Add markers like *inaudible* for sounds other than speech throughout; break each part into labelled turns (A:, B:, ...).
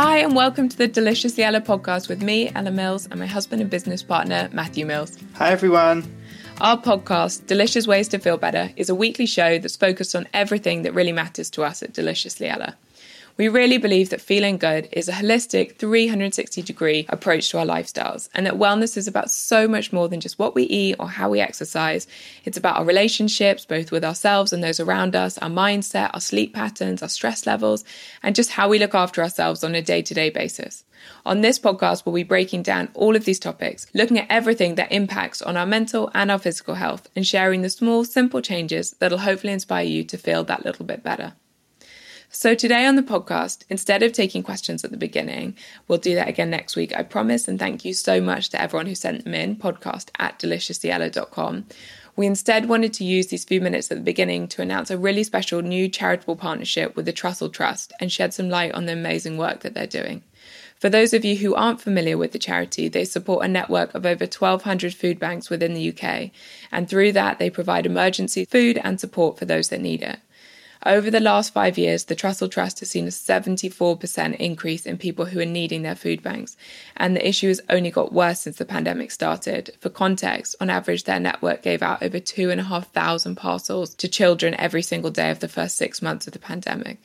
A: Hi, and welcome to the Deliciously Ella podcast with me, Ella Mills, and my husband and business partner, Matthew Mills.
B: Hi, everyone.
A: Our podcast, Delicious Ways to Feel Better, is a weekly show that's focused on everything that really matters to us at Deliciously Ella. We really believe that feeling good is a holistic 360 degree approach to our lifestyles, and that wellness is about so much more than just what we eat or how we exercise. It's about our relationships, both with ourselves and those around us, our mindset, our sleep patterns, our stress levels, and just how we look after ourselves on a day to day basis. On this podcast, we'll be breaking down all of these topics, looking at everything that impacts on our mental and our physical health, and sharing the small, simple changes that'll hopefully inspire you to feel that little bit better. So, today on the podcast, instead of taking questions at the beginning, we'll do that again next week, I promise. And thank you so much to everyone who sent them in, podcast at deliciouslyella.com. We instead wanted to use these few minutes at the beginning to announce a really special new charitable partnership with the Trussell Trust and shed some light on the amazing work that they're doing. For those of you who aren't familiar with the charity, they support a network of over 1,200 food banks within the UK, and through that, they provide emergency food and support for those that need it. Over the last five years, the Trussell Trust has seen a 74% increase in people who are needing their food banks, and the issue has only got worse since the pandemic started. For context, on average, their network gave out over 2,500 parcels to children every single day of the first six months of the pandemic.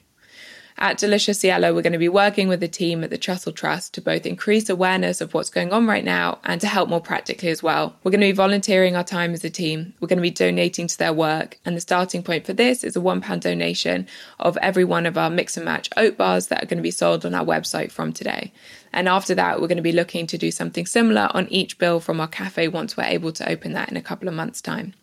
A: At Deliciously Ella, we're going to be working with the team at the Trussell Trust to both increase awareness of what's going on right now and to help more practically as well. We're going to be volunteering our time as a team. We're going to be donating to their work. And the starting point for this is a £1 donation of every one of our mix and match oat bars that are going to be sold on our website from today. And after that, we're going to be looking to do something similar on each bill from our cafe once we're able to open that in a couple of months' time.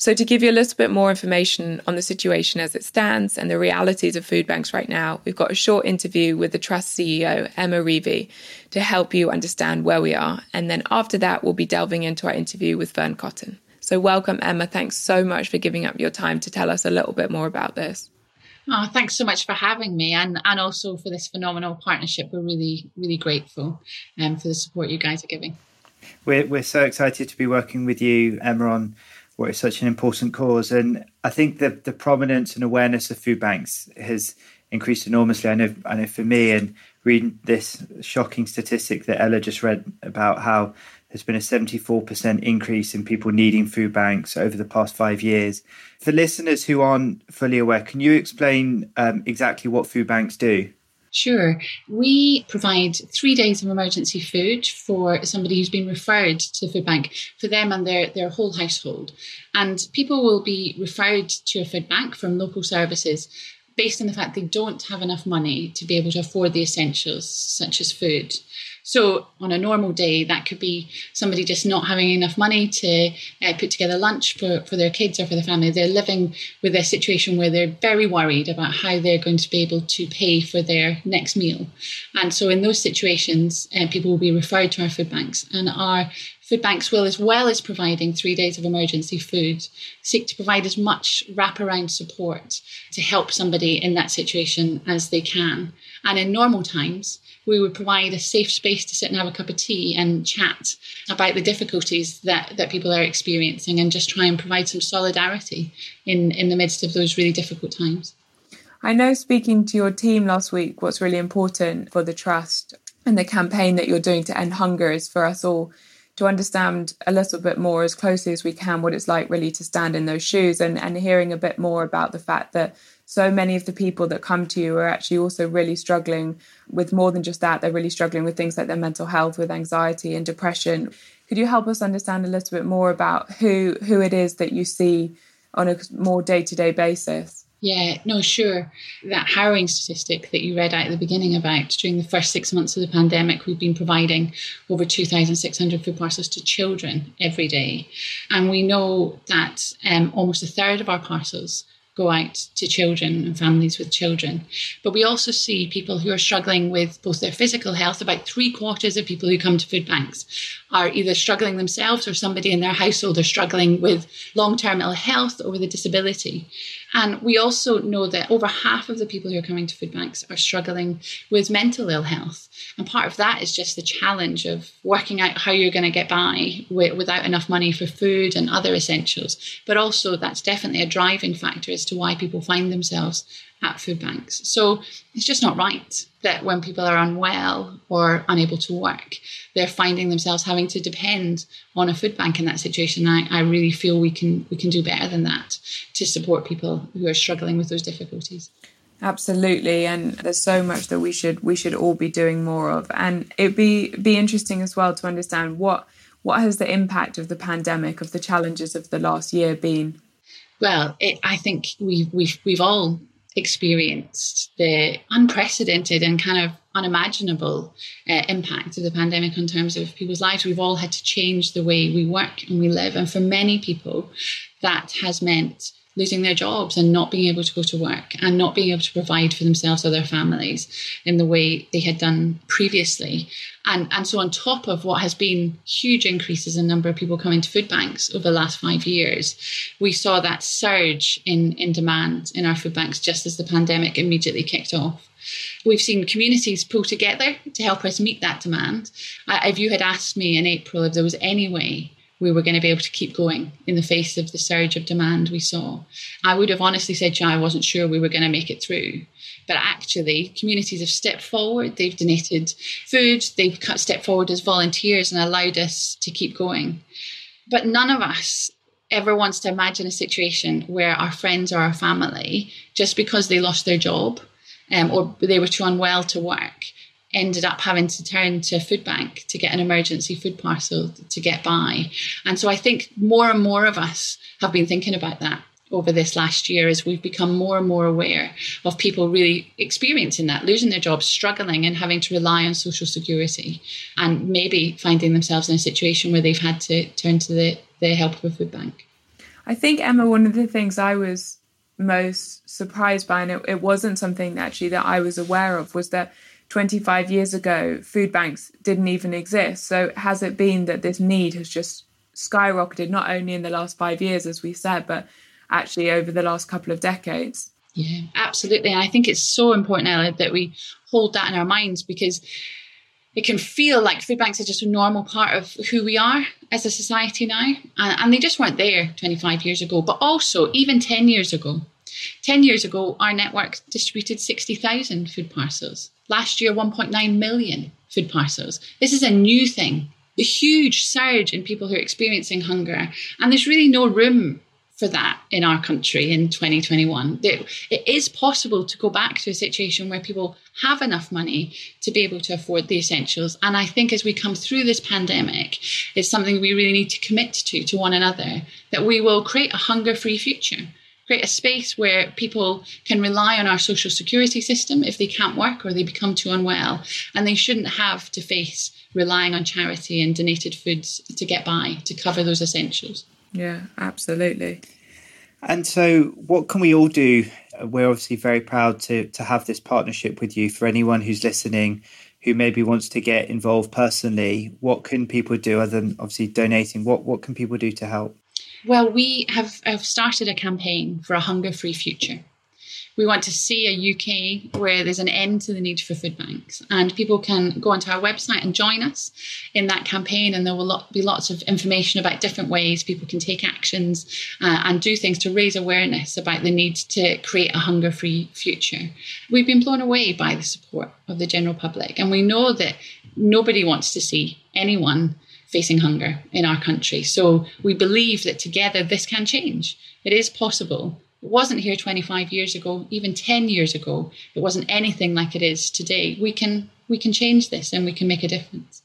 A: So, to give you a little bit more information on the situation as it stands and the realities of food banks right now, we've got a short interview with the Trust CEO, Emma Revie, to help you understand where we are. And then after that, we'll be delving into our interview with Fearne Cotton. So, welcome, Emma. Thanks so much for giving up your time to tell us a little bit more about this.
C: Oh, thanks so much for having me and, and also for this phenomenal partnership. We're really, really grateful um, for the support you guys are giving.
B: We're, we're so excited to be working with you, Emma, on what is such an important cause. And I think that the prominence and awareness of food banks has increased enormously. I know, I know for me, and reading this shocking statistic that Ella just read about how there's been a 74% increase in people needing food banks over the past five years. For listeners who aren't fully aware, can you explain um, exactly what food banks do?
C: Sure. We provide three days of emergency food for somebody who's been referred to the food bank for them and their, their whole household. And people will be referred to a food bank from local services based on the fact they don't have enough money to be able to afford the essentials such as food. So, on a normal day, that could be somebody just not having enough money to uh, put together lunch for, for their kids or for the family. They're living with a situation where they're very worried about how they're going to be able to pay for their next meal. And so, in those situations, uh, people will be referred to our food banks. And our Food banks will, as well as providing three days of emergency food, seek to provide as much wraparound support to help somebody in that situation as they can. And in normal times, we would provide a safe space to sit and have a cup of tea and chat about the difficulties that, that people are experiencing and just try and provide some solidarity in, in the midst of those really difficult times.
A: I know speaking to your team last week, what's really important for the trust and the campaign that you're doing to end hunger is for us all to understand a little bit more as closely as we can what it's like really to stand in those shoes and, and hearing a bit more about the fact that so many of the people that come to you are actually also really struggling with more than just that. They're really struggling with things like their mental health, with anxiety and depression. Could you help us understand a little bit more about who who it is that you see on a more day to day basis?
C: Yeah, no, sure. That harrowing statistic that you read out at the beginning about during the first six months of the pandemic, we've been providing over 2,600 food parcels to children every day. And we know that um, almost a third of our parcels go out to children and families with children. But we also see people who are struggling with both their physical health. About three quarters of people who come to food banks are either struggling themselves or somebody in their household are struggling with long term ill health or with a disability. And we also know that over half of the people who are coming to food banks are struggling with mental ill health. And part of that is just the challenge of working out how you're going to get by without enough money for food and other essentials. But also, that's definitely a driving factor as to why people find themselves at food banks. So it's just not right that when people are unwell or unable to work, they're finding themselves having to depend on a food bank in that situation. I, I really feel we can we can do better than that to support people who are struggling with those difficulties.
A: Absolutely, and there's so much that we should we should all be doing more of, and it'd be be interesting as well to understand what what has the impact of the pandemic of the challenges of the last year been.
C: Well, it, I think we've we've we've all experienced the unprecedented and kind of unimaginable uh, impact of the pandemic in terms of people's lives. We've all had to change the way we work and we live, and for many people, that has meant losing their jobs and not being able to go to work and not being able to provide for themselves or their families in the way they had done previously. And, and so, on top of what has been huge increases in number of people coming to food banks over the last five years, we saw that surge in, in demand in our food banks just as the pandemic immediately kicked off. We've seen communities pull together to help us meet that demand. If you had asked me in April if there was any way we were going to be able to keep going in the face of the surge of demand we saw. I would have honestly said you, I wasn't sure we were going to make it through. But actually, communities have stepped forward, they've donated food, they've stepped forward as volunteers and allowed us to keep going. But none of us ever wants to imagine a situation where our friends or our family, just because they lost their job um, or they were too unwell to work, ended up having to turn to a food bank to get an emergency food parcel to get by. And so I think more and more of us have been thinking about that over this last year as we've become more and more aware of people really experiencing that, losing their jobs, struggling, and having to rely on social security, and maybe finding themselves in a situation where they've had to turn to the, the help of a food bank.
A: I think, Emma, one of the things I was most surprised by, and it, it wasn't something actually that I was aware of, was that 25 years ago, food banks didn't even exist. So, has it been that this need has just skyrocketed, not only in the last five years, as we said, but actually over the last couple of decades?
C: Yeah, absolutely. And I think it's so important, Ella, that we hold that in our minds because it can feel like food banks are just a normal part of who we are as a society now. And, and they just weren't there 25 years ago. But also, even 10 years ago, 10 years ago, our network distributed 60,000 food parcels. Last year, 1.9 million food parcels. This is a new thing, a huge surge in people who are experiencing hunger. And there's really no room for that in our country in 2021. It is possible to go back to a situation where people have enough money to be able to afford the essentials. And I think as we come through this pandemic, it's something we really need to commit to, to one another, that we will create a hunger free future create a space where people can rely on our social security system if they can't work or they become too unwell. And they shouldn't have to face relying on charity and donated foods to get by, to cover those essentials.
A: Yeah, absolutely.
B: And so, what can we all do? Uh, we're obviously very proud to to have this partnership with you. For anyone who's listening, who maybe wants to get involved personally, what can people do other than obviously donating? What what can people do to help?
C: Well, we have, have started a campaign for a hunger free future. We want to see a UK where there's an end to the need for food banks, and people can go onto our website and join us in that campaign. And there will be lots of information about different ways people can take actions uh, and do things to raise awareness about the need to create a hunger free future. We've been blown away by the support of the general public, and we know that nobody wants to see anyone facing hunger in our country. So we believe that together this can change. It is possible. It wasn't here 25 years ago, even 10 years ago. It wasn't anything like it is today. We can we can change this and we can make a difference.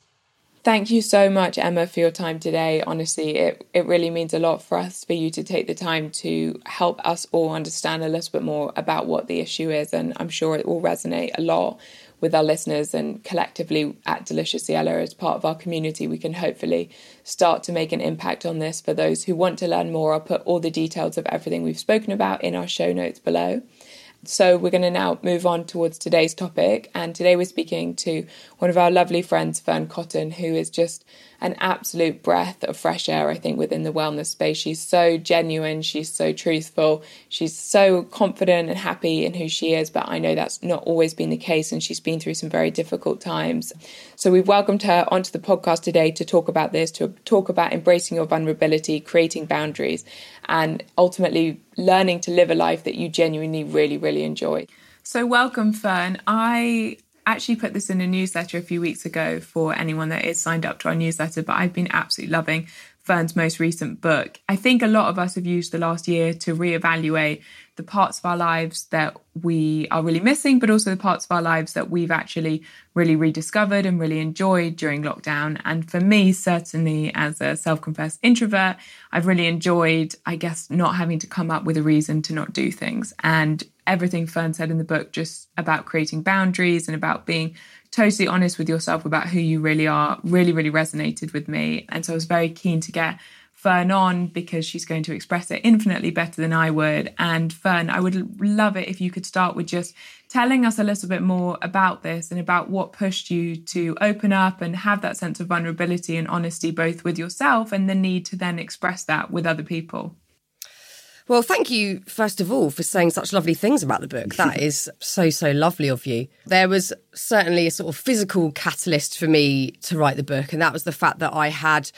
A: Thank you so much, Emma, for your time today. Honestly, it, it really means a lot for us for you to take the time to help us all understand a little bit more about what the issue is. And I'm sure it will resonate a lot with our listeners and collectively at Deliciously Ella as part of our community, we can hopefully start to make an impact on this. For those who want to learn more, I'll put all the details of everything we've spoken about in our show notes below. So, we're going to now move on towards today's topic. And today we're speaking to one of our lovely friends, Fearne Cotton, who is just an absolute breath of fresh air, I think, within the wellness space. She's so genuine, she's so truthful, she's so confident and happy in who she is. But I know that's not always been the case, and she's been through some very difficult times. So we've welcomed her onto the podcast today to talk about this, to talk about embracing your vulnerability, creating boundaries, and ultimately learning to live a life that you genuinely really, really enjoy. So, welcome, Fearne. I actually put this in a newsletter a few weeks ago for anyone that is signed up to our newsletter, but I've been absolutely loving Fearne's most recent book. I think a lot of us have used the last year to reevaluate the parts of our lives that we are really missing, but also the parts of our lives that we've actually really rediscovered and really enjoyed during lockdown. And for me, certainly as a self confessed introvert, I've really enjoyed, I guess, not having to come up with a reason to not do things. And everything Fearne said in the book, just about creating boundaries and about being totally honest with yourself about who you really are, really, really resonated with me. And so I was very keen to get Fearne on because she's going to express it infinitely better than I would. And Fearne, I would love it if you could start with just telling us a little bit more about this and about what pushed you to open up and have that sense of vulnerability and honesty, both with yourself and the need to then express that with other people.
D: Well, thank you, first of all, for saying such lovely things about the book. That is so, so lovely of you. There was certainly a sort of physical catalyst for me to write the book, and that was the fact that I had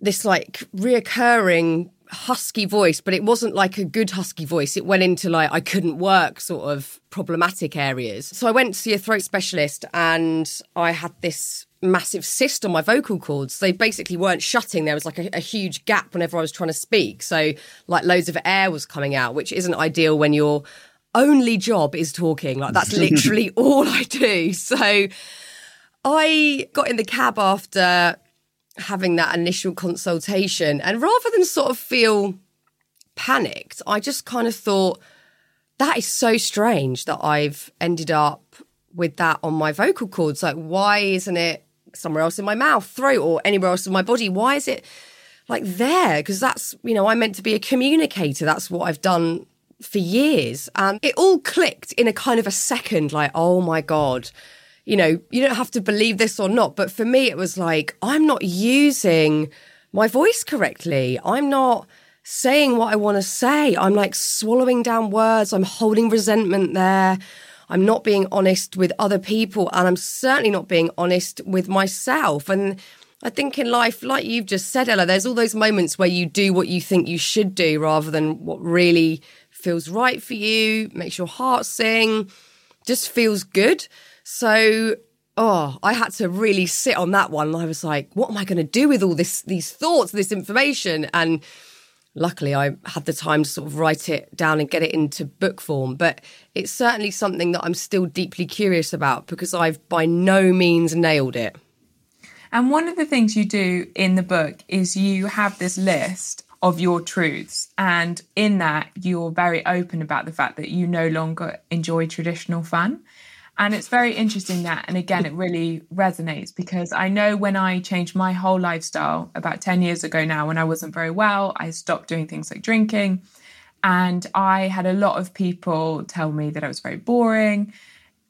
D: this like reoccurring husky voice, but it wasn't like a good husky voice. It went into like I couldn't work sort of problematic areas. So I went to see a throat specialist and I had this massive cyst on my vocal cords. They basically weren't shutting. There was like a, a, huge gap whenever I was trying to speak. So like loads of air was coming out, which isn't ideal when your only job is talking. Like that's *laughs* literally all I do. So I got in the cab after having that initial consultation. And rather than sort of feel panicked, I just kind of thought, that is so strange that I've ended up with that on my vocal cords. Like, why isn't it somewhere else in my mouth, throat, or anywhere else in my body? Why is it like there? Because that's, you know, I'm meant to be a communicator. That's what I've done for years. And it all clicked in a kind of a second, like, oh my God you know, you don't have to believe this or not. But for me, it was like, I'm not using my voice correctly. I'm not saying what I want to say. I'm like swallowing down words. I'm holding resentment there. I'm not being honest with other people. And I'm certainly not being honest with myself. And I think in life, like you've just said, Ella, there's all those moments where you do what you think you should do rather than what really feels right for you, makes your heart sing, just feels good. So, oh, I had to really sit on that one. I was like, what am I going to do with all this, these thoughts, this information? And luckily, I had the time to sort of write it down and get it into book form. But it's certainly something that I'm still deeply curious about because I've by no means nailed it.
A: And one of the things you do in the book is you have this list of your truths. And in that, you're very open about the fact that you no longer enjoy traditional fun. And it's very interesting that, and again, it really resonates because I know when I changed my whole lifestyle about 10 years ago now, when I wasn't very well, I stopped doing things like drinking. And I had a lot of people tell me that I was very boring.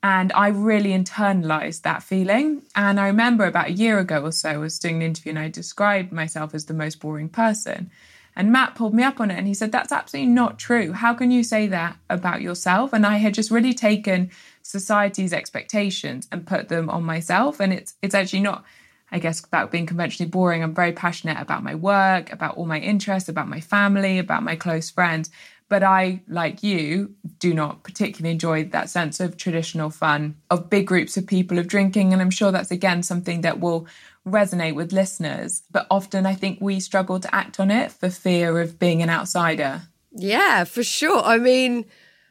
A: And I really internalized that feeling. And I remember about a year ago or so, I was doing an interview and I described myself as the most boring person. And Matt pulled me up on it and he said, That's absolutely not true. How can you say that about yourself? And I had just really taken society's expectations and put them on myself. And it's it's actually not, I guess, about being conventionally boring. I'm very passionate about my work, about all my interests, about my family, about my close friends. But I, like you, do not particularly enjoy that sense of traditional fun, of big groups of people, of drinking. And I'm sure that's again something that will resonate with listeners. But often I think we struggle to act on it for fear of being an outsider.
D: Yeah, for sure. I mean,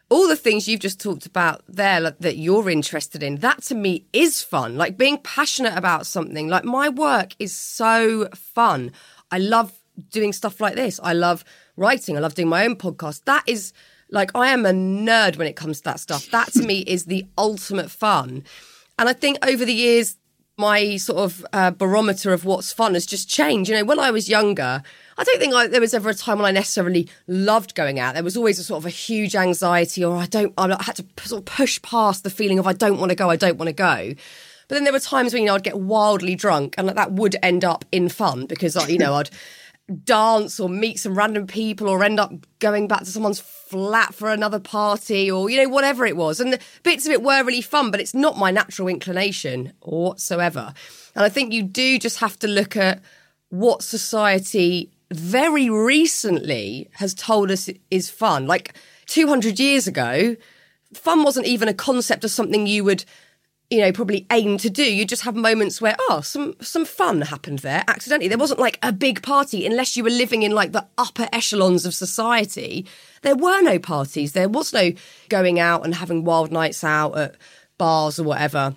D: all the things you've just talked about there like, that you're interested in, that to me is fun. Like being passionate about something. Like my work is so fun. I love doing stuff like this. I love writing. I love doing my own podcast. That is like, I am a nerd when it comes to that stuff. That to me is the ultimate fun. And I think over the years, my sort of uh, barometer of what's fun has just changed. You know, when I was younger, I don't think I, there was ever a time when I necessarily loved going out. There was always a sort of a huge anxiety, or I don't, I had to sort of push past the feeling of I don't want to go, I don't want to go. But then there were times when you know I'd get wildly drunk, and like, that would end up in fun because you know I'd dance or meet some random people or end up going back to someone's flat for another party or you know whatever it was. And bits of it were really fun but it's not my natural inclination whatsoever. And i think you do just have to look at what society very recently has told us is fun. Like 200 years ago fun wasn't even a concept of something you would you know, probably aim to do. You just have moments where, oh, some some fun happened there accidentally. There wasn't like a big party unless you were living in like the upper echelons of society. There were no parties. There was no going out and having wild nights out at bars or whatever.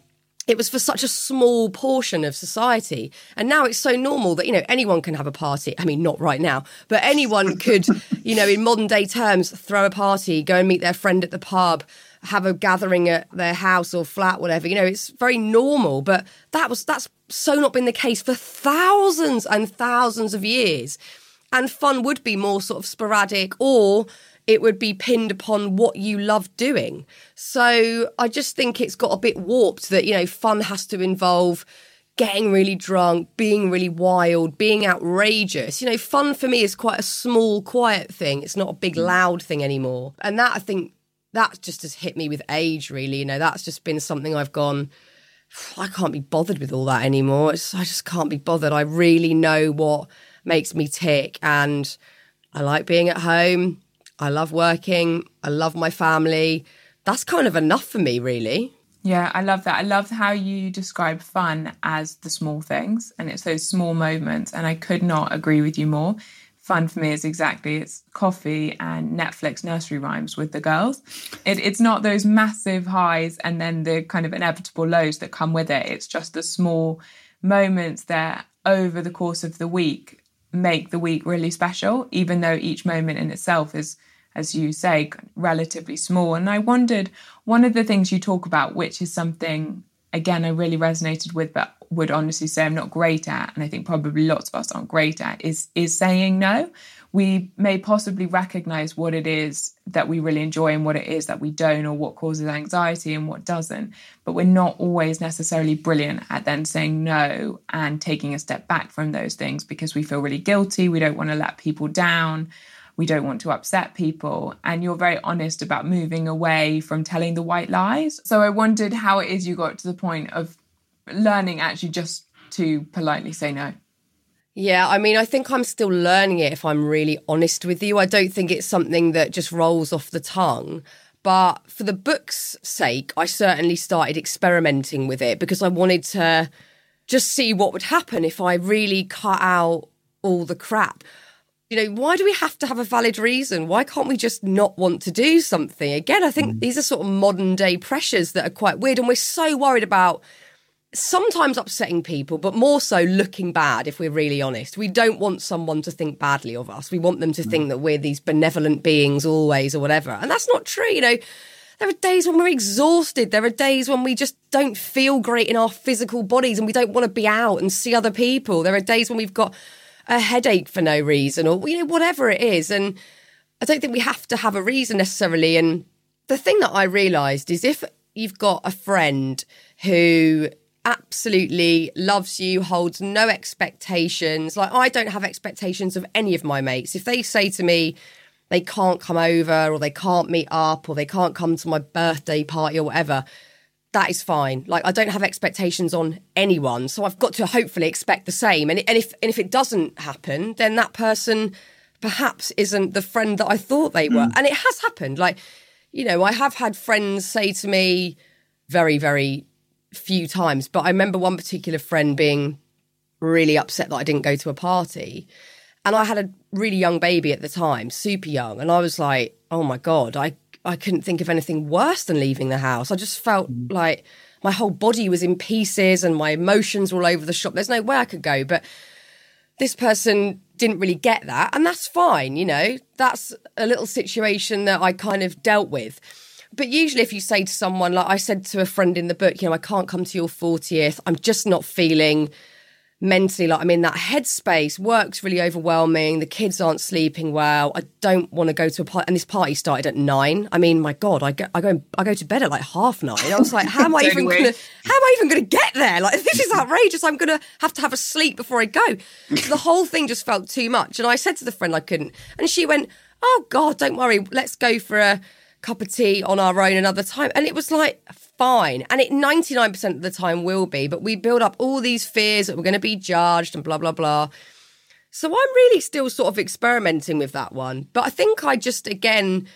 D: It was for such a small portion of society. And now it's so normal that, you know, anyone can have a party. I mean, not right now, but anyone could, you know, in modern day terms, throw a party, go and meet their friend at the pub, have a gathering at their house or flat, whatever. You know, it's very normal, but that was that's so not been the case for thousands and thousands of years. And fun would be more sort of sporadic or it would be pinned upon what you love doing. So I just think it's got a bit warped that, you know, fun has to involve getting really drunk, being really wild, being outrageous. You know, fun for me is quite a small, quiet thing. It's not a big, mm. loud thing anymore. And that I think that just has hit me with age, really. You know, that's just been something I've gone, I can't be bothered with all that anymore. I just can't be bothered. I really know what makes me tick. And I like being at home. I love working. I love my family. That's kind of enough for me, really.
A: Yeah, I love that. I love how you describe fun as the small things and it's those small moments. And I could not agree with you more fun for me is exactly it's coffee and Netflix nursery rhymes with the girls. It, it's not those massive highs and then the kind of inevitable lows that come with it. It's just the small moments that over the course of the week make the week really special, even though each moment in itself is, as you say, relatively small. And I wondered one of the things you talk about, which is something again I really resonated with, but would honestly say I'm not great at, and I think probably lots of us aren't great at, is is saying no. We may possibly recognize what it is that we really enjoy and what it is that we don't, or what causes anxiety and what doesn't. But we're not always necessarily brilliant at then saying no and taking a step back from those things because we feel really guilty. We don't want to let people down. We don't want to upset people. And you're very honest about moving away from telling the white lies. So I wondered how it is you got to the point of learning actually just to politely say no.
D: Yeah, I mean, I think I'm still learning it if I'm really honest with you. I don't think it's something that just rolls off the tongue. But for the book's sake, I certainly started experimenting with it because I wanted to just see what would happen if I really cut out all the crap. You know, why do we have to have a valid reason? Why can't we just not want to do something? Again, I think mm. these are sort of modern day pressures that are quite weird. And we're so worried about sometimes upsetting people, but more so looking bad, if we're really honest. We don't want someone to think badly of us. We want them to mm. think that we're these benevolent beings always or whatever. And that's not true. You know, there are days when we're exhausted. There are days when we just don't feel great in our physical bodies and we don't want to be out and see other people. There are days when we've got a headache for no reason or, you know, whatever it is. And I don't think we have to have a reason necessarily. And the thing that I realised is if you've got a friend who absolutely loves you, holds no expectations. Like, I don't have expectations of any of my mates. If they say to me, they can't come over or they can't meet up or they can't come to my birthday party or whatever, that is fine. Like I don't have expectations on anyone, so I've got to hopefully expect the same. And and if and if it doesn't happen, then that person perhaps isn't the friend that I thought they were. Mm. And it has happened. Like you know, I have had friends say to me very very few times, but I remember one particular friend being really upset that I didn't go to a party. And I had a really young baby at the time, super young. And I was like, oh my God, I, I couldn't think of anything worse than leaving the house. I just felt mm. like my whole body was in pieces and my emotions were all over the shop. There's no way I could go. But this person didn't really get that. And that's fine, you know, that's a little situation that I kind of dealt with but usually, if you say to someone, like I said to a friend in the book, you know, I can't come to your 40th, I'm just not feeling mentally like I'm in that headspace. Work's really overwhelming. The kids aren't sleeping well. I don't want to go to a party. And this party started at nine. I mean, my God, I go, I go, I go to bed at like half nine. I was like, how am I *laughs* even gonna, how am I even gonna get there? Like, this is outrageous. I'm gonna have to have a sleep before I go. So *laughs* the whole thing just felt too much. And I said to the friend I couldn't, and she went, oh God, don't worry. Let's go for a cup of tea on our own another time. And it was like, fine. And it 99% of the time will be, but we build up all these fears that we're going to be judged and blah, blah, blah. So I'm really still sort of experimenting with that one. But I think I just, again,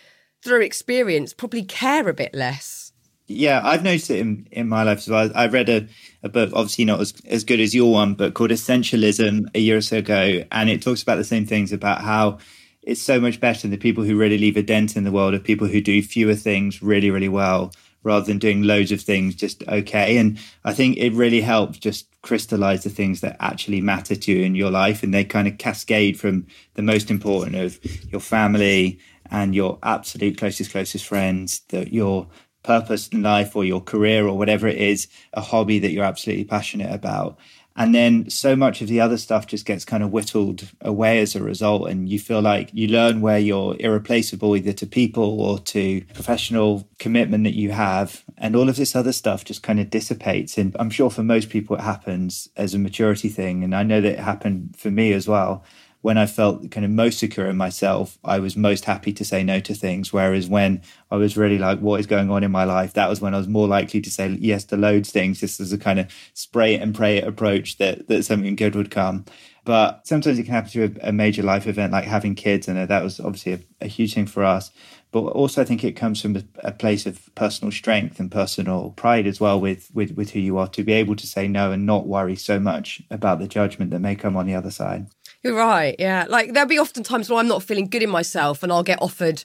D: through experience, probably care a bit less.
B: Yeah, I've noticed it in, in my life as well. I read a, a book, obviously not as, as good as your one, but called Essentialism a year or so ago. And it talks about the same things about how it's so much better than the people who really leave a dent in the world are people who do fewer things really, really well rather than doing loads of things just okay. And I think it really helps just crystallize the things that actually matter to you in your life. And they kind of cascade from the most important of your family and your absolute closest, closest friends, that your purpose in life or your career or whatever it is, a hobby that you're absolutely passionate about. And then so much of the other stuff just gets kind of whittled away as a result. And you feel like you learn where you're irreplaceable, either to people or to professional commitment that you have. And all of this other stuff just kind of dissipates. And I'm sure for most people, it happens as a maturity thing. And I know that it happened for me as well when I felt kind of most secure in myself, I was most happy to say no to things. Whereas when I was really like, what is going on in my life? That was when I was more likely to say yes to loads things, just as a kind of spray it and pray it approach that, that something good would come. But sometimes it can happen through a, a major life event like having kids. And uh, that was obviously a, a huge thing for us. But also, I think it comes from a, a place of personal strength and personal pride as well with, with, with who you are to be able to say no and not worry so much about the judgment that may come on the other side.
D: You're right. Yeah. Like there'll be often times when I'm not feeling good in myself and I'll get offered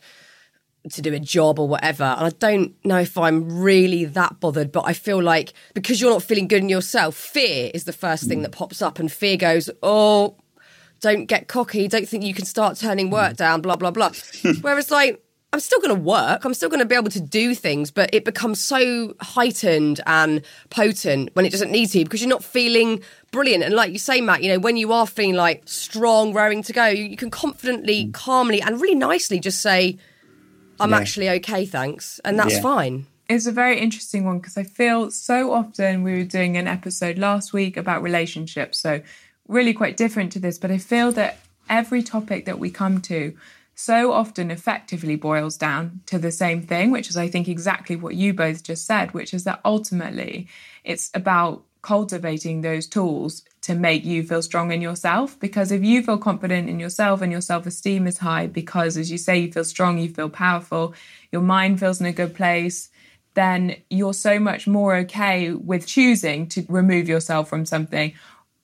D: to do a job or whatever. And I don't know if I'm really that bothered, but I feel like because you're not feeling good in yourself, fear is the first thing hmm. that pops up. And fear goes, oh, don't get cocky. Don't think you can start turning work hmm. down, blah, blah, blah. *laughs* Whereas, like, I'm still going to work. I'm still going to be able to do things, but it becomes so heightened and potent when it doesn't need to because you're not feeling brilliant. And like you say, Matt, you know, when you are feeling like strong, raring to go, you, you can confidently, mm. calmly, and really nicely just say, I'm yeah. actually okay, thanks. And that's yeah. fine.
A: It's a very interesting one because I feel so often we were doing an episode last week about relationships. So, really quite different to this, but I feel that every topic that we come to, so often effectively boils down to the same thing, which is, I think, exactly what you both just said, which is that ultimately it's about cultivating those tools to make you feel strong in yourself. Because if you feel confident in yourself and your self esteem is high, because as you say, you feel strong, you feel powerful, your mind feels in a good place, then you're so much more okay with choosing to remove yourself from something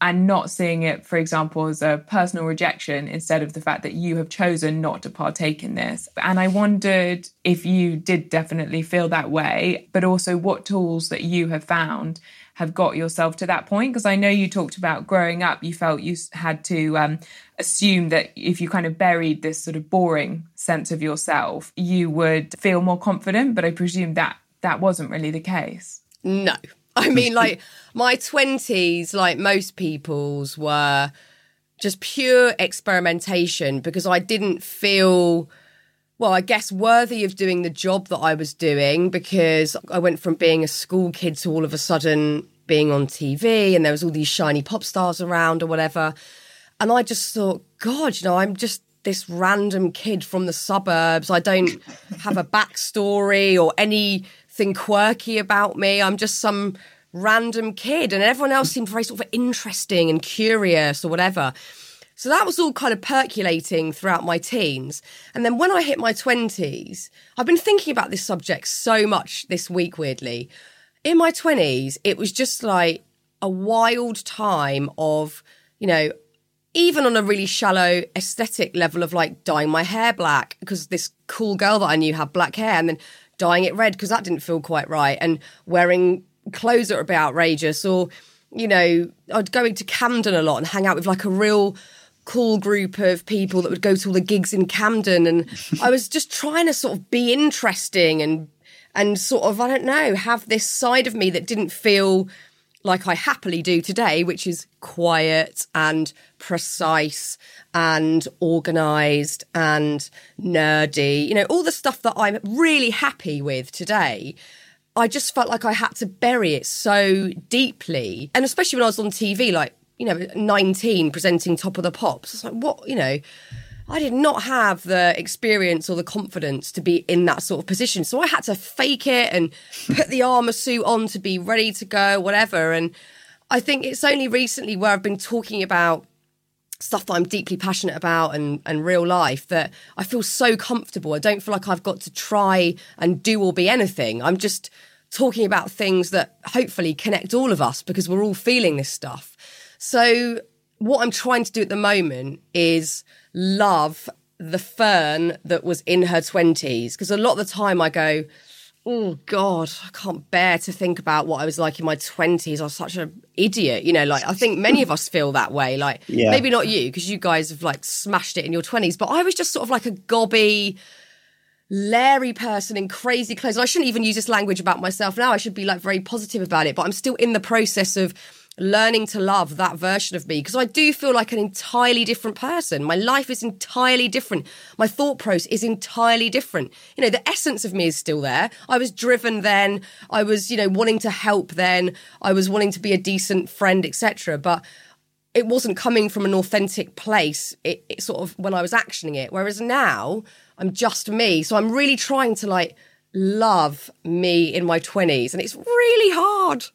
A: and not seeing it, for example, as a personal rejection instead of the fact that you have chosen not to partake in this. And I wondered if you did definitely feel that way, but also what tools that you have found have got yourself to that point. Because I know you talked about growing up, you felt you had to um, assume that if you kind of buried this sort of boring sense of yourself, you would feel more confident. But I presume that that wasn't really the case.
D: No, I mean, like my 20s, like most people's, were just pure experimentation because I didn't feel, well, I guess worthy of doing the job that I was doing because I went from being a school kid to all of a sudden being on TV and there was all these shiny pop stars around or whatever. And I just thought, God, you know, I'm just this random kid from the suburbs. I don't have a backstory or anything quirky about me. I'm just some random kid, and everyone else seemed very sort of interesting and curious or whatever. So that was all kind of percolating throughout my teens. And then when I hit my 20s, I've been thinking about this subject so much this week, weirdly. In my 20s, it was just like a wild time of, you know, even on a really shallow aesthetic level of like dyeing my hair black because this cool girl that I knew had black hair and then dyeing it red because that didn't feel quite right, and wearing clothes that were a bit outrageous, or you know, I'd go into Camden a lot and hang out with like a real cool group of people that would go to all the gigs in Camden, and *laughs* I was just trying to sort of be interesting and and sort of I don't know have this side of me that didn't feel like I happily do today, which is quiet and precise and organized and nerdy, you know, all the stuff that I'm really happy with today. I just felt like I had to bury it so deeply. And especially when I was on TV, like, you know, 19 presenting Top of the Pops. It's like, what, you know, I did not have the experience or the confidence to be in that sort of position. So I had to fake it and put the armor suit on to be ready to go, whatever. And I think it's only recently where I've been talking about stuff that I'm deeply passionate about and, and real life that I feel so comfortable. I don't feel like I've got to try and do or be anything. I'm just talking about things that hopefully connect all of us because we're all feeling this stuff. So what I'm trying to do at the moment is love the Fearne that was in her 20s. Because a lot of the time I go, oh God, I can't bear to think about what I was like in my 20s. I was such an idiot. You know, like I think many of us feel that way. Like yeah. maybe not you, because you guys have like smashed it in your 20s. But I was just sort of like a gobby, Larry person in crazy clothes. And I shouldn't even use this language about myself now. I should be like very positive about it. But I'm still in the process of learning to love that version of me because I do feel like an entirely different person. My life is entirely different. My thought process is entirely different. You know, the essence of me is still there. I was driven then. I was, you know, wanting to help then. I was wanting to be a decent friend, etc. But it wasn't coming from an authentic place. It, it sort of when I was actioning it. Whereas now I'm just me. So I'm really trying to like love me in my 20s and it's really hard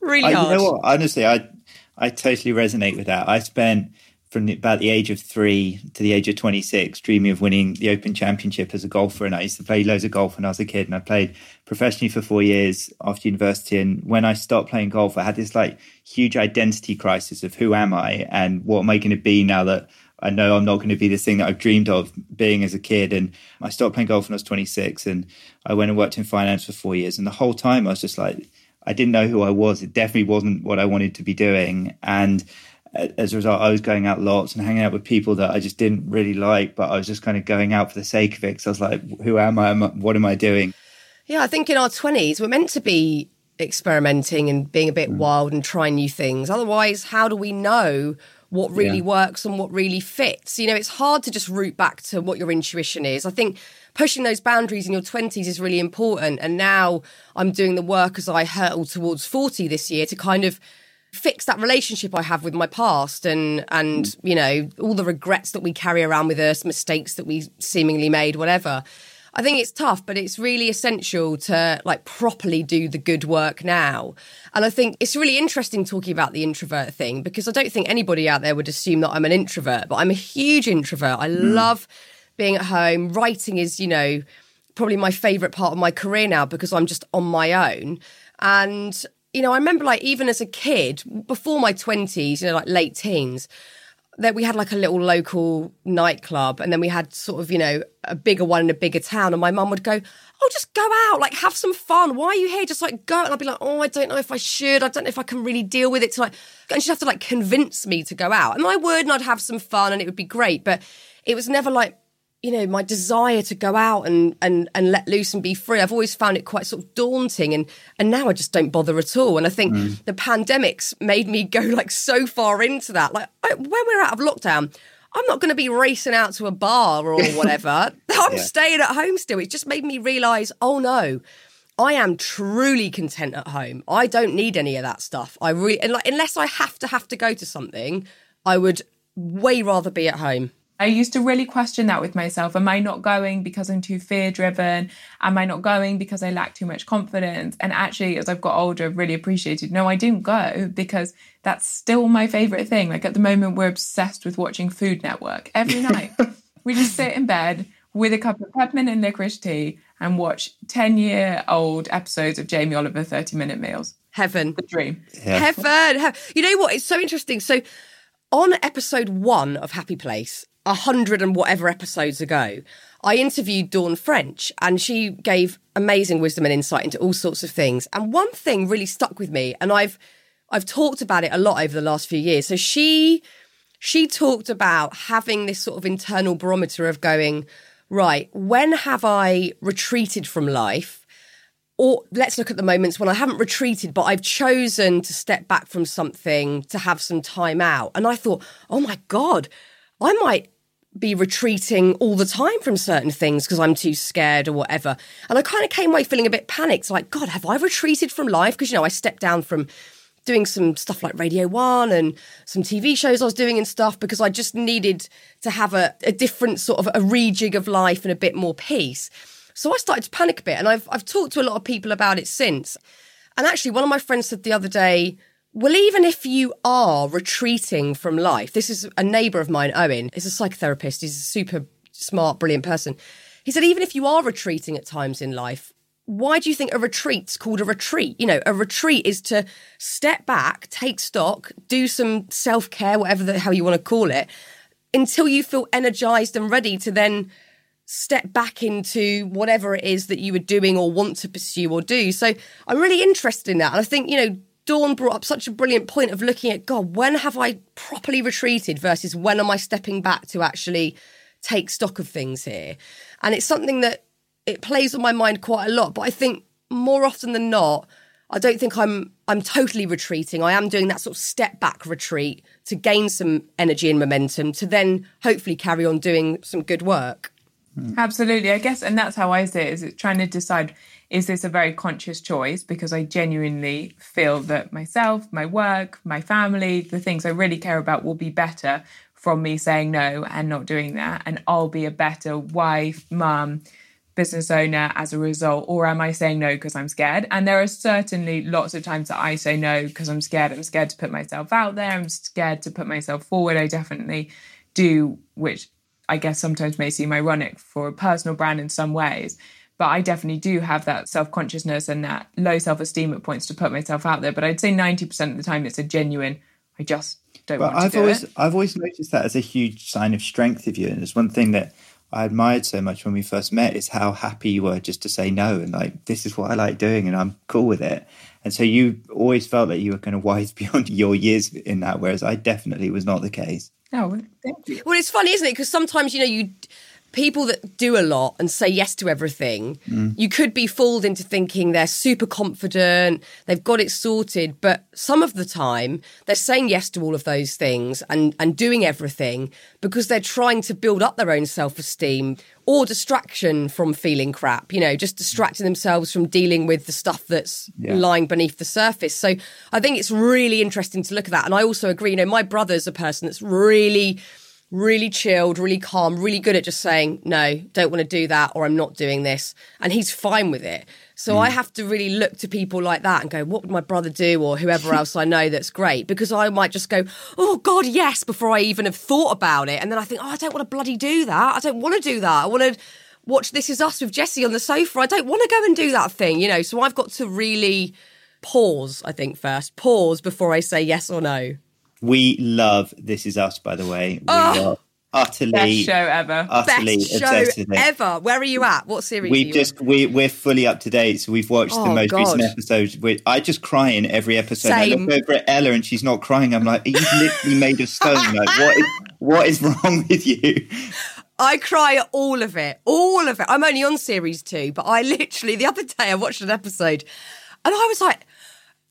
D: really
B: I, You know what? Honestly, I I totally resonate with that. I spent from the, about the age of three to the age of 26 dreaming of winning the Open Championship as a golfer. And I used to play loads of golf when I was a kid. And I played professionally for four years after university. And when I stopped playing golf, I had this like huge identity crisis of who am I and what am I going to be now that I know I'm not going to be this thing that I've dreamed of being as a kid. And I stopped playing golf when I was 26 and I went and worked in finance for four years. And the whole time I was just like, I didn't know who I was. It definitely wasn't what I wanted to be doing. And as a result, I was going out lots and hanging out with people that I just didn't really like, but I was just kind of going out for the sake of it. Because I was like, who am I? What am I doing?
D: Yeah, I think in our 20s, we're meant to be experimenting and being a bit mm. wild and trying new things. Otherwise, how do we know what really yeah. works and what really fits? You know, it's hard to just root back to what your intuition is. I think pushing those boundaries in your 20s is really important. And now I'm doing the work as I hurtle towards 40 this year to kind of fix that relationship I have with my past and and mm. you know all the regrets that we carry around with us, mistakes that we seemingly made, whatever. I think it's tough, but it's really essential to like properly do the good work now. And I think it's really interesting talking about the introvert thing because I don't think anybody out there would assume that I'm an introvert, but I'm a huge introvert. I mm. love being at home. Writing is, you know, probably my favorite part of my career now because I'm just on my own. And, you know, I remember like even as a kid, before my 20s, you know, like late teens, that we had like a little local nightclub and then we had sort of, you know, a bigger one in a bigger town. And my mum would go, Oh, just go out, like have some fun. Why are you here? Just like go. And I'd be like, Oh, I don't know if I should. I don't know if I can really deal with it. To like, and she'd have to like convince me to go out. And I would, and I'd have some fun and it would be great. But it was never like you know my desire to go out and and and let loose and be free i've always found it quite sort of daunting and and now i just don't bother at all and i think mm. the pandemics made me go *laughs* like so far into that like I, when we're out of lockdown i'm not going to be racing out to a bar or *laughs* whatever *laughs* i'm yeah. staying at home still it just made me realize oh no I am truly content at home. I don't need any of that stuff. I really, and like, unless I have to have to go to something, I would way rather be at home.
A: I used to really question that with myself. Am I not going because I'm too fear driven? Am I not going because I lack too much confidence? And actually, as I've got older, I've really appreciated no, I didn't go because that's still my favorite thing. Like at the moment, we're obsessed with watching Food Network every *laughs* night. we just sit in bed with a cup of peppermint and licorice tea and watch 10 year old episodes of Jamie Oliver 30 minute meals.
D: Heaven.
A: The dream.
D: Yeah. Heaven. You know what? It's so interesting. So, on episode one of Happy Place, a hundred and whatever episodes ago, I interviewed Dawn French and she gave amazing wisdom and insight into all sorts of things. And one thing really stuck with me, and I've I've talked about it a lot over the last few years. So she she talked about having this sort of internal barometer of going, right, when have I retreated from life? or let's look at the moments when I haven't retreated, but I've chosen to step back from something to have some time out. And I thought, oh my God, I might be retreating all the time from certain things because I'm too scared or whatever. And I kind of came away feeling a bit panicked like, God, have I retreated from life? Because, you know, I stepped down from doing some stuff like Radio One and some TV shows I was doing and stuff because I just needed to have a, a different sort of a rejig of life and a bit more peace. So I started to panic a bit, and I've I've talked to a lot of people about it since. And actually, one of my friends said the other day, well, even if you are retreating from life, this is a neighbour of mine, Owen, is a psychotherapist. He's a super smart, brilliant person. He said, even if you are retreating at times in life, why do you think a retreat's called a retreat? You know, a retreat is to step back, take stock, do some self care, whatever the hell you want to call it, until you feel energized and ready to then step back into whatever it is that you were doing or want to pursue or do. So I'm really interested in that. And I think, you know, Dawn brought up such a brilliant point of looking at God, when have I properly retreated versus when am I stepping back to actually take stock of things here? And it's something that it plays on my mind quite a lot. But I think more often than not, I don't think I'm I'm totally retreating. I am doing that sort of step back retreat to gain some energy and momentum to then hopefully carry on doing some good work.
A: Absolutely. I guess, and that's how I see it, is it trying to decide, is this a very conscious choice? Because I genuinely feel that myself, my work, my family, the things I really care about will be better from me saying no and not doing that. And I'll be a better wife, mum, business owner as a result. Or am I saying no because I'm scared? And there are certainly lots of times that I say no because I'm scared. I'm scared to put myself out there. I'm scared to put myself forward. I definitely do, which I guess sometimes may seem ironic for a personal brand in some ways. But I definitely do have that self consciousness and that low self esteem at points to put myself out there. But I'd say 90% of the time it's a genuine, I just don't want
B: I've
A: to do
B: always,
A: it.
B: I've always noticed that as a huge sign of strength of you. And it's one thing that I admired so much when we first met is how happy you were just to say no and like, this is what I like doing and I'm cool with it. And so you always felt that you were kind of wise *laughs* beyond your years in that, whereas I definitely was not the case.
A: Oh, thank you.
D: Well, it's funny, isn't it? Because sometimes, you know, you people that do a lot and say yes to everything, mm. you could be fooled into thinking they're super confident, they've got it sorted. But some of the time, they're saying yes to all of those things and, and doing everything because they're trying to build up their own self esteem or distraction from feeling crap, you know, just distracting themselves from dealing with the stuff that's
B: Yeah.
D: lying beneath the surface. So I think it's really interesting to look at that. And I also agree, you know, my brother's a person that's really really chilled, really calm, really good at just saying, no, don't want to do that, or I'm not doing this. And he's fine with it. So I mm. have to really look to people like that and go, what would my brother do, or whoever else I know that's great? Because I might just go, oh, God, yes, before I even have thought about it. And then I think, oh, I don't want to bloody do that. I don't want to do that. I want to watch This Is Us with Jesse on the sofa. I don't want to go and do that thing, you know? So I've got to really pause, I think, first. Pause before I say yes or no.
B: We love This Is Us, by the way. We ah,
D: Oh.
B: are utterly,
A: Best show ever.
B: utterly
D: Best show
B: obsessed with
D: ever. Where are you at? What series?
B: We've
D: you
B: just we we're fully up to date, so we've watched the
D: Oh,
B: most recent
D: God.
B: episode. We, I just cry in every episode. I look over at Ella and she's not crying. I'm like, are you literally made of stone? Like, what is, what is wrong with you?
D: I cry at all of it, all of it. I'm only on series two, but I literally the other day I watched an episode, and I was like,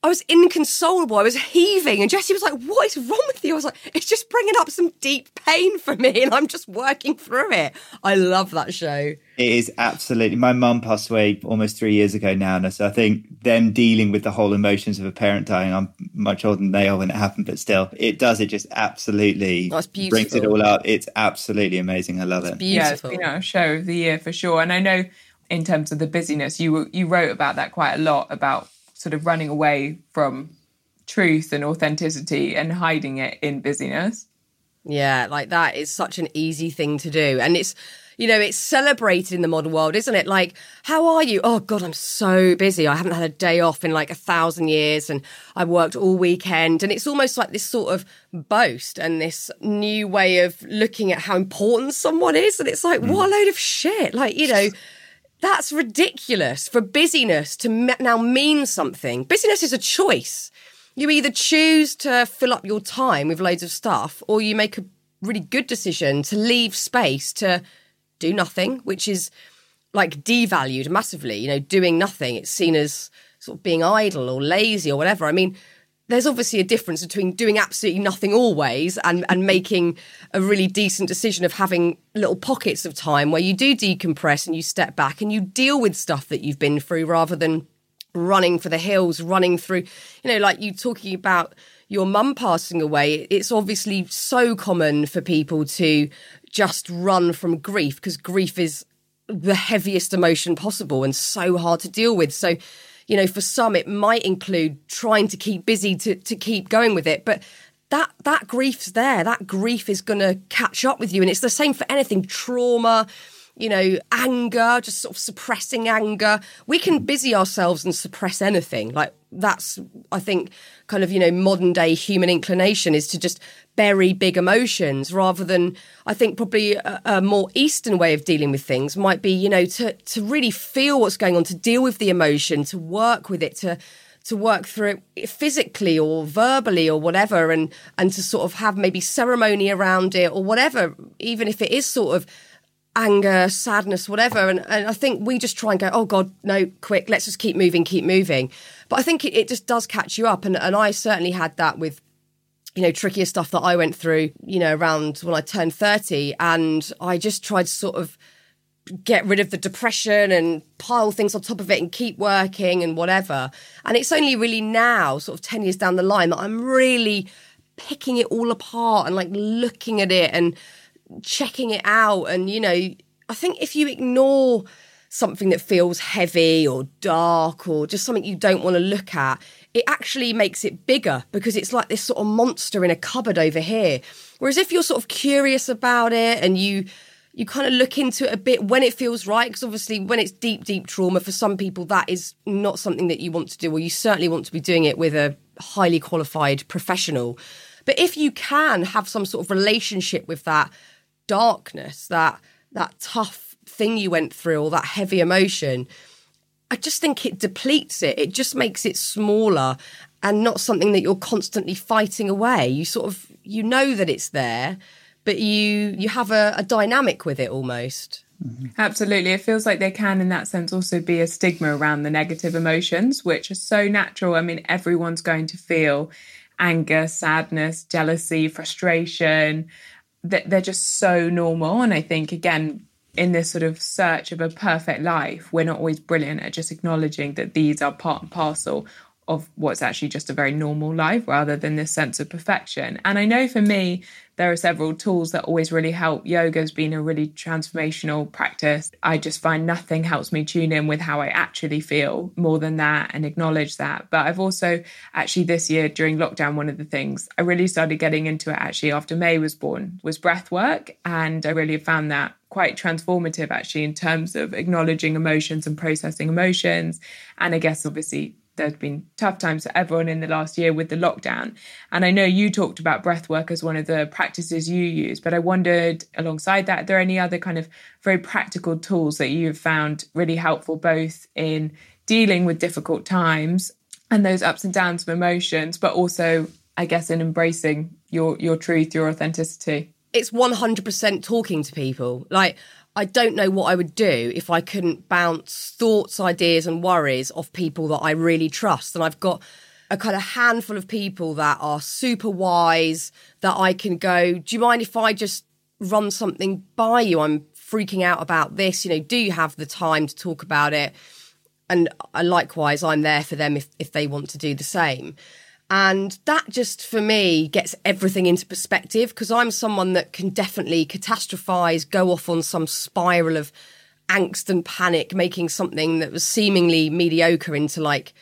D: I was inconsolable. I was heaving, and Jesse was like, "What is wrong with you?" I was like, "It's just bringing up some deep pain for me, and I'm just working through it." I love that show.
B: It is absolutely. My mum passed away almost three years ago now, and so I think them dealing with the whole emotions of a parent dying. I'm much older than they are when it happened, but still, it does. It just absolutely
D: That's
B: brings it all up. It's absolutely amazing. I love it.
A: Yeah, it's
D: Beautiful.
A: been our show of the year for sure. And I know in terms of the busyness, you you wrote about that quite a lot about sort of running away from truth and authenticity and hiding it in busyness.
D: Yeah, like that is such an easy thing to do. And it's, you know, it's celebrated in the modern world, isn't it? Like, how are you? Oh, God, I'm so busy. I haven't had a day off in like a thousand years and I worked all weekend. And it's almost like this sort of boast and this new way of looking at how important someone is. And it's like, mm. what a load of shit. Like, you know, that's ridiculous for busyness to me- now mean something. Busyness is a choice. You either choose to fill up your time with loads of stuff, or you make a really good decision to leave space to do nothing, which is like devalued massively. You know, doing nothing, it's seen as sort of being idle or lazy or whatever. I mean, there's obviously a difference between doing absolutely nothing always and, and making a really decent decision of having little pockets of time where you do decompress and you step back and you deal with stuff that you've been through rather than running for the hills, running through, you know, like you talking about your mum passing away. It's obviously so common for people to just run from grief because grief is the heaviest emotion possible and so hard to deal with. So, you know, for some it might include trying to keep busy to, to keep going with it. But that that grief's there. That grief is gonna catch up with you. And it's the same for anything, trauma, you know, anger, just sort of suppressing anger. We can busy ourselves and suppress anything. Like that's I think kind of, you know, modern day human inclination is to just bury big emotions rather than I think probably a, a, more Eastern way of dealing with things might be, you know, to to really feel what's going on, to deal with the emotion, to work with it, to to work through it physically or verbally or whatever and and to sort of have maybe ceremony around it or whatever, even if it is sort of anger, sadness, whatever. And, and I think we just try and go, oh God, no, quick, let's just keep moving, keep moving. But I think it, it just does catch you up. And, and I certainly had that with you know, trickier stuff that I went through, you know, around when I turned 30. And I just tried to sort of get rid of the depression and pile things on top of it and keep working and whatever. And it's only really now, sort of 10 years down the line, that I'm really picking it all apart and like looking at it and checking it out. And, you know, I think if you ignore something that feels heavy or dark or just something you don't want to look at, it actually makes it bigger because it's like this sort of monster in a cupboard over here. Whereas if you're sort of curious about it and you you kind of look into it a bit when it feels right because obviously when it's deep deep trauma for some people that is not something that you want to do or you certainly want to be doing it with a highly qualified professional but if you can have some sort of relationship with that darkness that that tough thing you went through or that heavy emotion I just think it depletes it. It just makes it smaller and not something that you're constantly fighting away. You sort of you know that it's there, but you you have a, a dynamic with it almost.
A: Mm-hmm. Absolutely. It feels like there can, in that sense, also be a stigma around the negative emotions, which are so natural. I mean, everyone's going to feel anger, sadness, jealousy, frustration. They're just so normal. And I think, again, in this sort of search of a perfect life, we're not always brilliant at just acknowledging that these are part and parcel of what's actually just a very normal life rather than this sense of perfection. And I know for me, there are several tools that always really help. Yoga has been a really transformational practice. I just find nothing helps me tune in with how I actually feel more than that and acknowledge that. But I've also actually this year during lockdown, one of the things I really started getting into it actually after May was born was breath work. And I really found that quite transformative actually in terms of acknowledging emotions and processing emotions. And I guess obviously there's been tough times for everyone in the last year with the lockdown. And I know you talked about breath work as one of the practices you use, but I wondered alongside that, are there any other kind of very practical tools that you've found really helpful both in dealing with difficult times and those ups and downs of emotions, but also, I guess, in embracing your your truth, your authenticity?
D: It's 100% talking to people. Like, I don't know what I would do if I couldn't bounce thoughts, ideas, and worries off people that I really trust. And I've got a kind of handful of people that are super wise that I can go, Do you mind if I just run something by you? I'm freaking out about this. You know, do you have the time to talk about it? And uh, likewise, I'm there for them if, if they want to do the same. And that just for me gets everything into perspective because I'm someone that can definitely catastrophize, go off on some spiral of angst and panic, making something that was seemingly mediocre into like,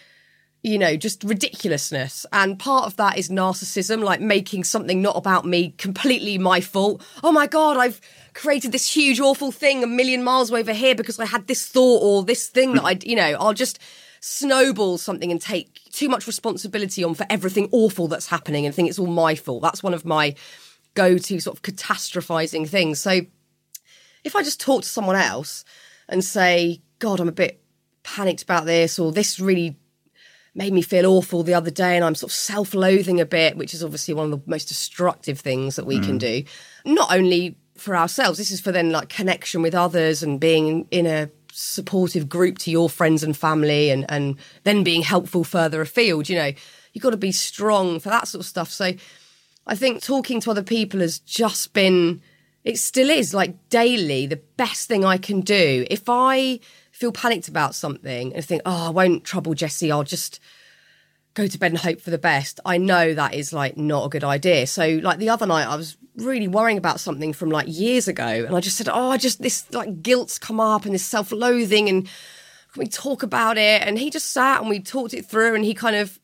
D: you know, just ridiculousness. And part of that is narcissism, like making something not about me completely my fault. Oh my God, I've created this huge, awful thing a million miles over here because I had this thought or this thing that hmm. I, you know, I'll just snowball something and take too much responsibility on for everything awful that's happening and think it's all my fault. That's one of my go to sort of catastrophizing things. So if I just talk to someone else and say, God, I'm a bit panicked about this, or this really made me feel awful the other day, and I'm sort of self loathing a bit, which is obviously one of the most destructive things that we mm. can do. Not only for ourselves, this is for then like connection with others and being in a supportive group to your friends and family and, and then being helpful further afield. You know, you've got to be strong for that sort of stuff. So I think talking to other people has just been, it still is like daily the best thing I can do. If I feel panicked about something and think, oh, I won't trouble Jesse, I'll just go to bed and hope for the best. I know that is like not a good idea. So like the other night I was really worrying about something from like years ago and I just said, "Oh, I just this like guilt's come up and this self-loathing and can we talk about it?" And he just sat and we talked it through and he kind of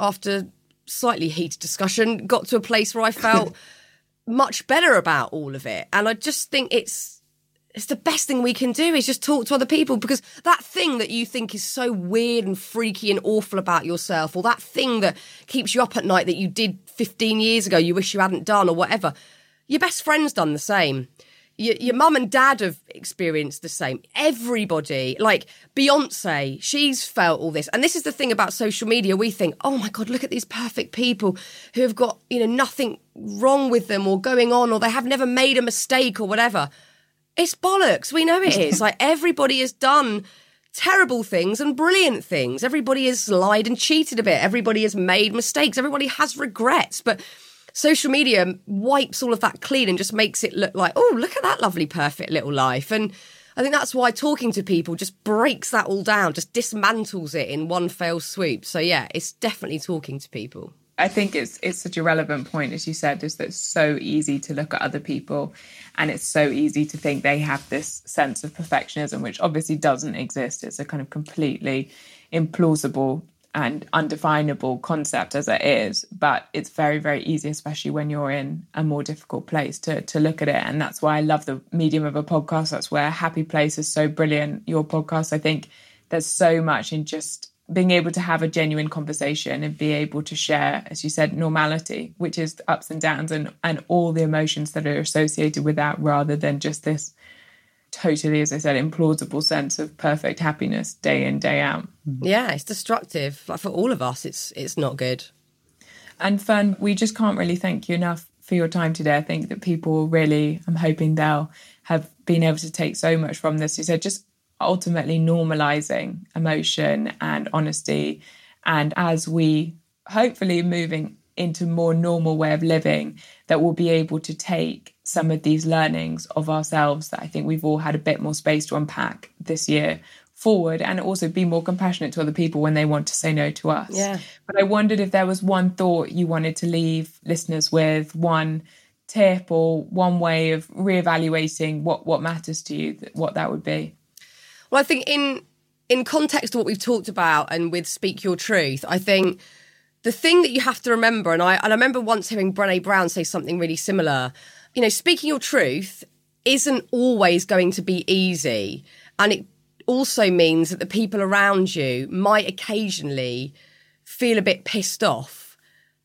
D: after slightly heated discussion got to a place where I felt *laughs* much better about all of it. And I just think it's it's the best thing we can do is just talk to other people because that thing that you think is so weird and freaky and awful about yourself, or that thing that keeps you up at night that you did 15 years ago, you wish you hadn't done, or whatever, your best friend's done the same. Your, your mum and dad have experienced the same. Everybody, like Beyonce, she's felt all this. And this is the thing about social media. We think, oh my God, look at these perfect people who have got, you know, nothing wrong with them or going on, or they have never made a mistake or whatever. It's bollocks. We know it *laughs* is. like everybody has done terrible things and brilliant things. Everybody has lied and cheated a bit. Everybody has made mistakes. Everybody has regrets. But social media wipes all of that clean and just makes it look like, oh, look at that lovely, perfect little life. And I think that's why talking to people just breaks that all down, just dismantles it in one fell swoop. So yeah, it's definitely talking to people.
A: I think it's it's such a relevant point, as you said, is that it's so easy to look at other people and it's so easy to think they have this sense of perfectionism, which obviously doesn't exist. It's a kind of completely implausible and undefinable concept as it is, but it's very, very easy, especially when you're in a more difficult place to to look at it. And that's why I love the medium of a podcast. That's where Happy Place is so brilliant. Your podcast, I think there's so much in just being able to have a genuine conversation and be able to share, as you said, normality, which is ups and downs and, and all the emotions that are associated with that, rather than just this totally, as I said, implausible sense of perfect happiness day in, day out. Mm-hmm.
D: Yeah, it's destructive. Like for all of us, it's it's not good.
A: And Fearne, we just can't really thank you enough for your time today. I think that people really, I'm hoping they'll have been able to take so much from this. You said just ultimately normalizing emotion and honesty. And as we hopefully moving into more normal way of living, that we'll be able to take some of these learnings of ourselves that I think we've all had a bit more space to unpack this year forward and also be more compassionate to other people when they want to say no to us.
D: Yeah.
A: But I wondered if there was one thought you wanted to leave listeners with, one tip or one way of reevaluating what what matters to you, what that would be.
D: Well, I think in in context of what we've talked about and with Speak Your Truth, I think the thing that you have to remember, and I and I remember once hearing Brené Brown say something really similar. You know, speaking your truth isn't always going to be easy, and it also means that the people around you might occasionally feel a bit pissed off,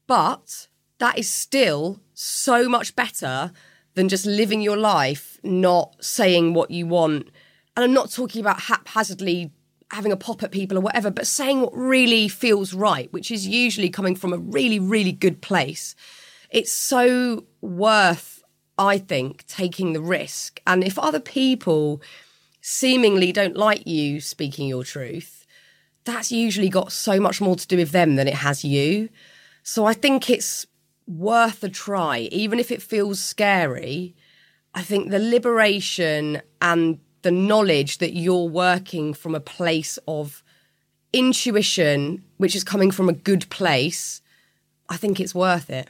D: but that is still so much better than just living your life not saying what you want and I'm not talking about haphazardly having a pop at people or whatever, but saying what really feels right, which is usually coming from a really, really good place. It's so worth, I think, taking the risk. And if other people seemingly don't like you speaking your truth, that's usually got so much more to do with them than it has you. So I think it's worth a try, even if it feels scary. I think the liberation and the knowledge that you're working from a place of intuition, which is coming from a good place, I think it's worth it.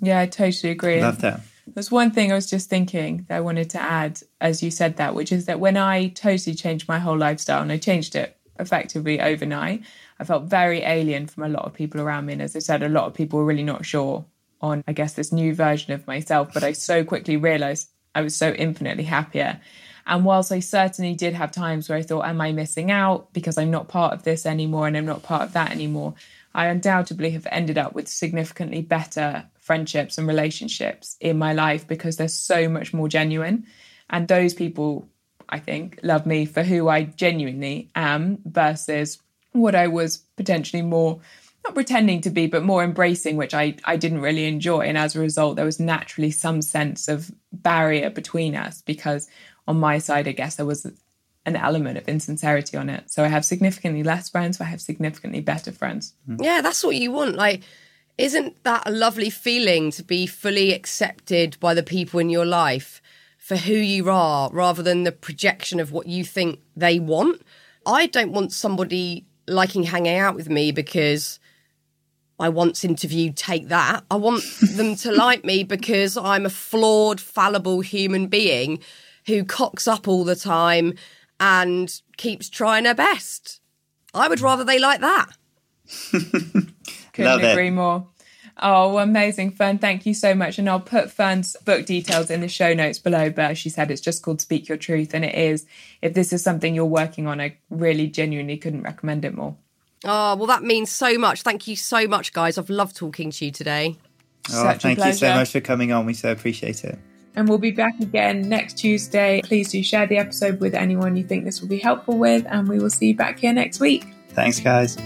A: Yeah, I totally agree.
B: Love that.
A: There's one thing I was just thinking that I wanted to add as you said that, which is that when I totally changed my whole lifestyle and I changed it effectively overnight, I felt very alien from a lot of people around me. And as I said, a lot of people were really not sure on, I guess, this new version of myself. But I so quickly realized I was so infinitely happier. And whilst I certainly did have times where I thought, am I missing out because I'm not part of this anymore and I'm not part of that anymore? I undoubtedly have ended up with significantly better friendships and relationships in my life because they're so much more genuine. And those people, I think, love me for who I genuinely am versus what I was potentially more not pretending to be, but more embracing, which I, I didn't really enjoy. And as a result, there was naturally some sense of barrier between us because on my side, I guess there was an element of insincerity on it. So I have significantly less friends, but I have significantly better friends. Mm-hmm.
D: Yeah, that's what you want. Like, isn't that a lovely feeling to be fully accepted by the people in your life for who you are rather than the projection of what you think they want? I don't want somebody liking hanging out with me because I once interviewed Take That. I want them to *laughs* like me because I'm a flawed, fallible human being who cocks up all the time and keeps trying her best. I would rather they like that. *laughs*
A: Couldn't
B: Love it.
A: agree more. Oh, amazing, Fearne. Thank you so much. And I'll put Fearne's book details in the show notes below. But as she said, it's just called Speak Your Truth. And it is, if this is something you're working on, I really genuinely couldn't recommend it more.
D: Oh, well, that means so much. Thank you so much, guys. I've loved talking to you today.
B: Oh,
A: Such a
B: thank you so much for coming on. We so appreciate it.
A: And we'll be back again next Tuesday. Please do share the episode with anyone you think this will be helpful with. And we will see you back here next week.
B: Thanks, guys.